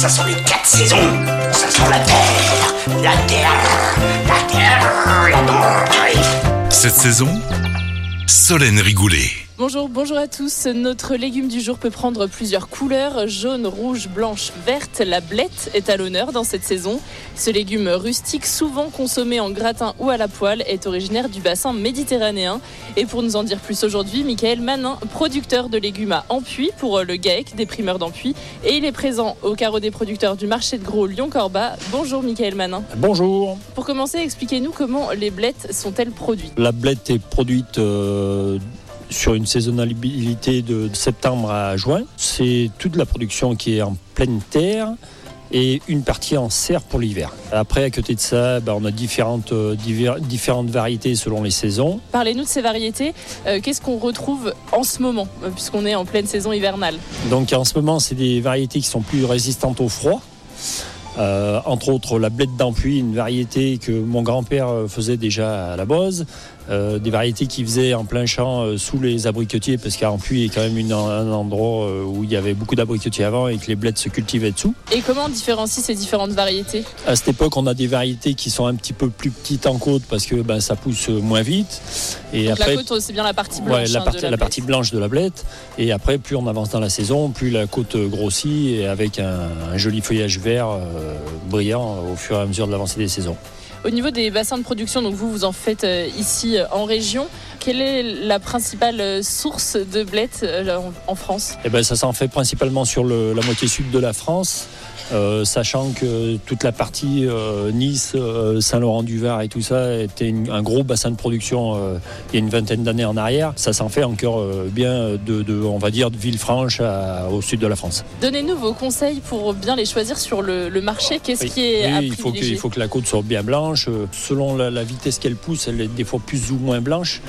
Ça sent les quatre saisons. Ça sent la terre, la terre, la terre, la terre. Cette saison, Solène Rigoulet. Bonjour, bonjour à tous. Notre légume du jour peut prendre plusieurs couleurs, jaune, rouge, blanche, verte. La blette est à l'honneur dans cette saison. Ce légume rustique, souvent consommé en gratin ou à la poêle, est originaire du bassin méditerranéen. Et pour nous en dire plus aujourd'hui, Michael Manin, producteur de légumes à Ampuy pour le GAEC des primeurs d'Ampuy. Et il est présent au carreau des producteurs du marché de gros Lyon-Corba. Bonjour Michael Manin. Bonjour. Pour commencer, expliquez-nous comment les blettes sont-elles produites? La blette est produite euh, sur une saisonnalité de septembre à juin. C'est toute la production qui est en pleine terre et une partie en serre pour l'hiver. Après, à côté de ça, ben, on a différentes, euh, différentes variétés selon les saisons. Parlez-nous de ces variétés. Euh, Qu'est-ce qu'on retrouve en ce moment, euh, puisqu'on est en pleine saison hivernale? Donc en ce moment, c'est des variétés qui sont plus résistantes au froid. Euh, entre autres, la blette d'Ampuy, une variété que mon grand-père faisait déjà à la base. Euh, des variétés qu'il faisait en plein champ euh, sous les abricotiers, parce qu'Ampuy est quand même une- un endroit euh, où il y avait beaucoup d'abricotiers avant et que les blettes se cultivaient dessous. Et comment on différencie ces différentes variétés? À cette époque, on a des variétés qui sont un petit peu plus petites en côte parce que ben, ça pousse moins vite. Et Donc après, La côte, c'est bien la partie blanche. Ouais, la, hein, de la partie blanche de la blette. Et après, plus on avance dans la saison, plus la côte grossit et avec un, un joli feuillage vert brillant au fur et à mesure de l'avancée des saisons. Au niveau des bassins de production, donc vous, vous en faites euh, ici euh, en région. Quelle est la principale source de blettes euh, en, France? Et ben, ça s'en fait principalement sur le- la moitié sud de la France. euh, sachant que toute la partie euh, Nice, euh, Saint-Laurent-du-Var et tout ça était une- un gros bassin de production il y a une vingtaine d'années en arrière. Ça s'en fait encore bien de, de, on va dire, de Villefranche à- au sud de la France. Donnez-nous vos conseils pour bien les choisir sur le, le marché. Qu'est-ce Oui. qui est à il faut, que, il faut que la côte soit bien blanche. Selon la, la vitesse qu'elle pousse, elle est des fois plus ou moins blanche.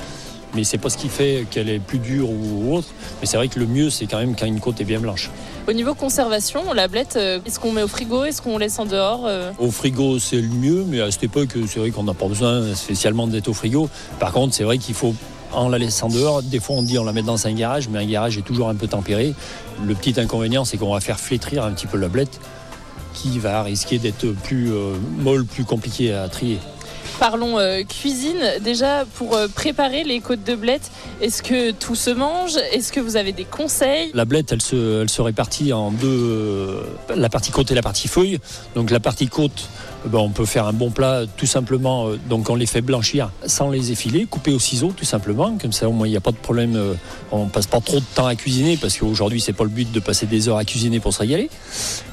Mais c'est pas ce qui fait qu'elle est plus dure ou autre. Mais c'est vrai que le mieux, c'est quand même quand une côte est bien blanche. Au niveau conservation, la blette, euh, est-ce qu'on met au frigo? Est-ce qu'on laisse en dehors euh? Au frigo, c'est le mieux, mais à cette époque, c'est vrai qu'on n'a pas besoin spécialement d'être au frigo. Par contre, c'est vrai qu'il faut, en la laissant dehors, des fois on dit on la met dans un garage, mais un garage est toujours un peu tempéré. Le petit inconvénient, c'est qu'on va faire flétrir un petit peu la blette, qui va risquer d'être plus euh, molle, plus compliquée à trier. Parlons euh, cuisine. Déjà, pour euh, préparer les côtes de blette, est-ce que tout se mange? Est-ce que vous avez des conseils? La blette, elle se, elle se répartit en deux, euh, la partie côte et la partie feuille. Donc la partie côte, ben, on peut faire un bon plat tout simplement. Donc on les fait blanchir sans les effiler, couper au ciseau tout simplement. Comme ça au moins il n'y a pas de problème. On passe pas trop de temps à cuisiner parce qu'aujourd'hui c'est pas le but de passer des heures à cuisiner pour se régaler.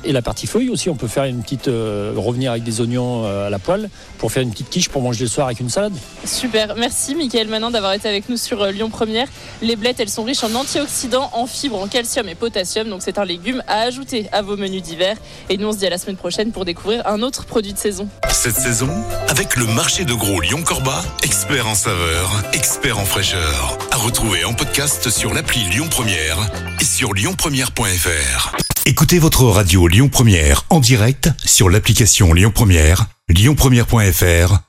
Et la partie feuille aussi, on peut faire une petite revenir avec des oignons à la poêle pour faire une petite quiche manger le soir avec une salade. Super. Merci, Mickaël Manin, d'avoir été avec nous sur euh, Lyon Première. Les blettes, elles sont riches en antioxydants, en fibres, en calcium et potassium. Donc, c'est un légume à ajouter à vos menus d'hiver. Et nous, on se dit à la semaine prochaine pour découvrir un autre produit de saison. Cette saison, avec le marché de gros Lyon-Corba, expert en saveur, expert en fraîcheur. À retrouver en podcast sur l'appli Lyon Première et sur lyonpremière.fr. Écoutez votre radio Lyon Première en direct sur l'application Lyon Première, lyonpremière.fr